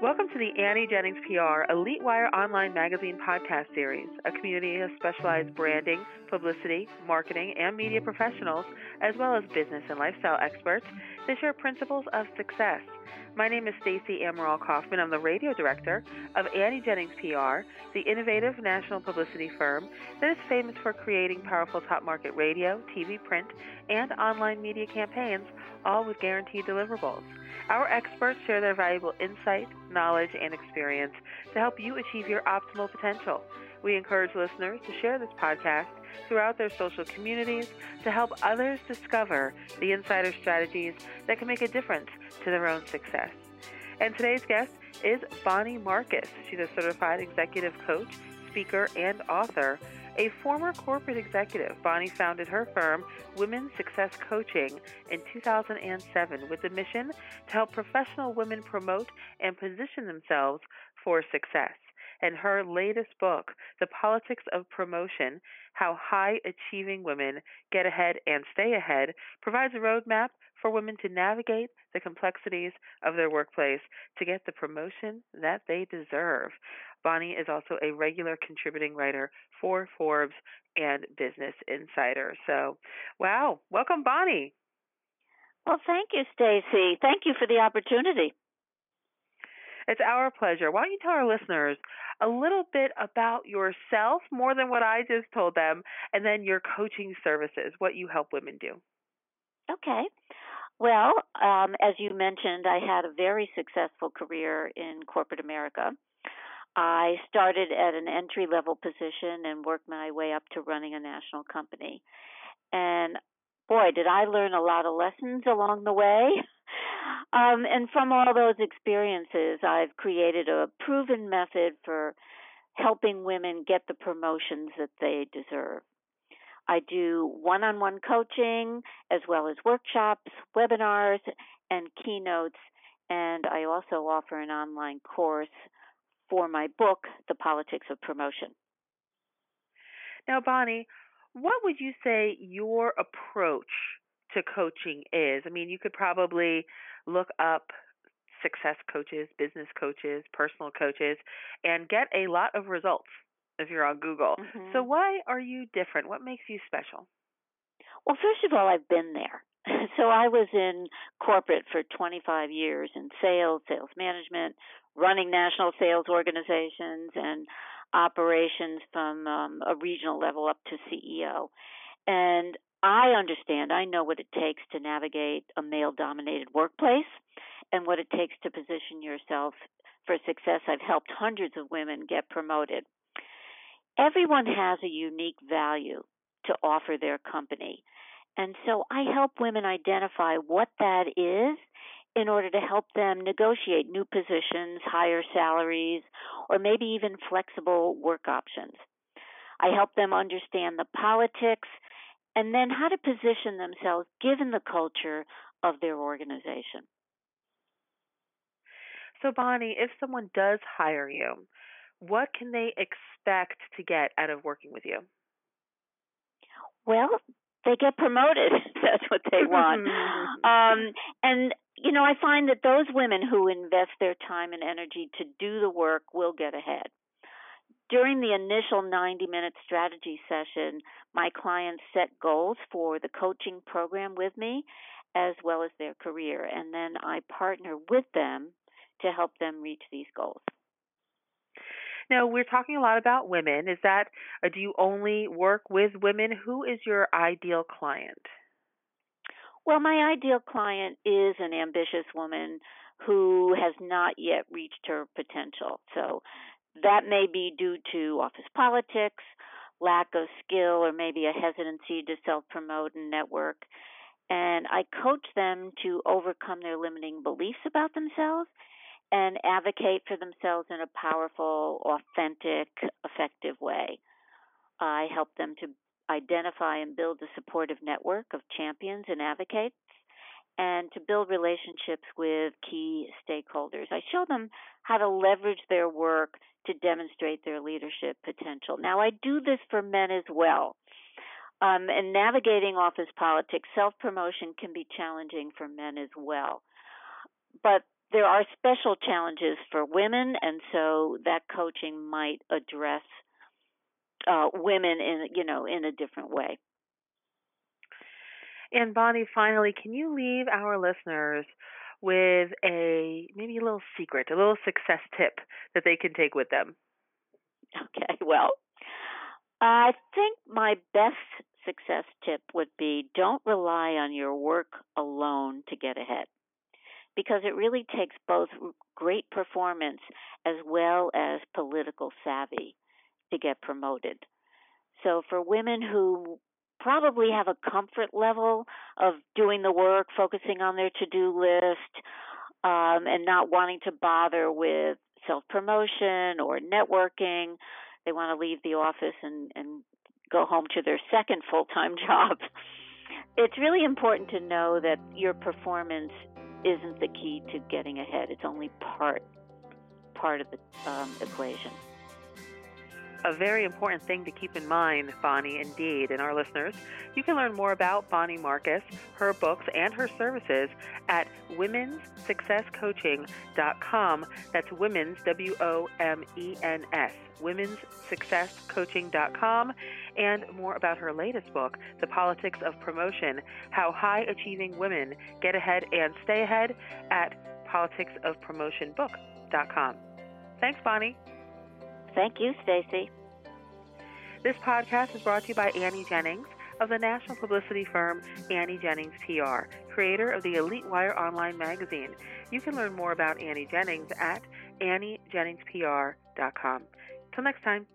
Welcome to the Annie Jennings PR Elite Wire Online Magazine podcast series, a community of specialized branding, publicity, marketing, and media professionals, as well as business and lifestyle experts that share principles of success. My name is Stacy Amaral Kaufman. I'm the radio director of Annie Jennings PR, the innovative national publicity firm that is famous for creating powerful top market radio, TV, print, and online media campaigns, all with guaranteed deliverables. Our experts share their valuable insight, knowledge, and experience to help you achieve your optimal potential. We encourage listeners to share this podcast throughout their social communities to help others discover the insider strategies that can make a difference to their own success. And today's guest is Bonnie Marcus. She's a certified executive coach, speaker, and author a former corporate executive, Bonnie founded her firm, Women's Success Coaching, in 2007 with the mission to help professional women promote and position themselves for success. And her latest book, The Politics of Promotion How High Achieving Women Get Ahead and Stay Ahead, provides a roadmap for women to navigate the complexities of their workplace to get the promotion that they deserve. Bonnie is also a regular contributing writer for Forbes and Business Insider. So, wow, welcome, Bonnie. Well, thank you, Stacy. Thank you for the opportunity. It's our pleasure. Why don't you tell our listeners a little bit about yourself, more than what I just told them, and then your coaching services, what you help women do? Okay. Well, um, as you mentioned, I had a very successful career in corporate America. I started at an entry level position and worked my way up to running a national company. And boy, did I learn a lot of lessons along the way. Um, and from all those experiences, I've created a proven method for helping women get the promotions that they deserve. I do one on one coaching as well as workshops, webinars, and keynotes. And I also offer an online course for my book, The Politics of Promotion. Now, Bonnie, what would you say your approach to coaching is? I mean, you could probably look up success coaches, business coaches, personal coaches, and get a lot of results if you're on Google. Mm-hmm. So, why are you different? What makes you special? Well, first of all, I've been there. So I was in corporate for 25 years in sales, sales management, running national sales organizations and operations from um, a regional level up to CEO. And I understand, I know what it takes to navigate a male dominated workplace and what it takes to position yourself for success. I've helped hundreds of women get promoted. Everyone has a unique value to offer their company. And so I help women identify what that is in order to help them negotiate new positions, higher salaries, or maybe even flexible work options. I help them understand the politics and then how to position themselves given the culture of their organization. So, Bonnie, if someone does hire you, what can they expect to get out of working with you? Well, they get promoted. That's what they want. um, and you know, I find that those women who invest their time and energy to do the work will get ahead. During the initial 90 minute strategy session, my clients set goals for the coaching program with me as well as their career, and then I partner with them to help them reach these goals. Now, we're talking a lot about women. Is that, uh, do you only work with women? Who is your ideal client? Well, my ideal client is an ambitious woman who has not yet reached her potential. So that may be due to office politics, lack of skill, or maybe a hesitancy to self promote and network. And I coach them to overcome their limiting beliefs about themselves and advocate for themselves in a powerful, authentic, effective way. I help them to identify and build a supportive network of champions and advocates, and to build relationships with key stakeholders. I show them how to leverage their work to demonstrate their leadership potential. Now, I do this for men as well. Um, and navigating office politics, self promotion can be challenging for men as well. But there are special challenges for women, and so that coaching might address uh, women in you know in a different way. And Bonnie, finally, can you leave our listeners with a maybe a little secret, a little success tip that they can take with them? Okay, well, I think my best success tip would be don't rely on your work alone to get ahead because it really takes both great performance as well as political savvy to get promoted. So for women who probably have a comfort level of doing the work, focusing on their to-do list, um, and not wanting to bother with self-promotion or networking, they want to leave the office and, and go home to their second full-time job. It's really important to know that your performance isn't the key to getting ahead. It's only part part of the um, equation. A very important thing to keep in mind, Bonnie, indeed, and our listeners. You can learn more about Bonnie Marcus, her books, and her services at womenssuccesscoaching.com. That's women's, W O M E N S, womenssuccesscoaching.com, and more about her latest book, The Politics of Promotion How High Achieving Women Get Ahead and Stay Ahead, at politicsofpromotionbook.com. Thanks, Bonnie. Thank you, Stacy. This podcast is brought to you by Annie Jennings of the national publicity firm Annie Jennings PR, creator of the Elite Wire online magazine. You can learn more about Annie Jennings at AnnieJenningsPR.com. Till next time.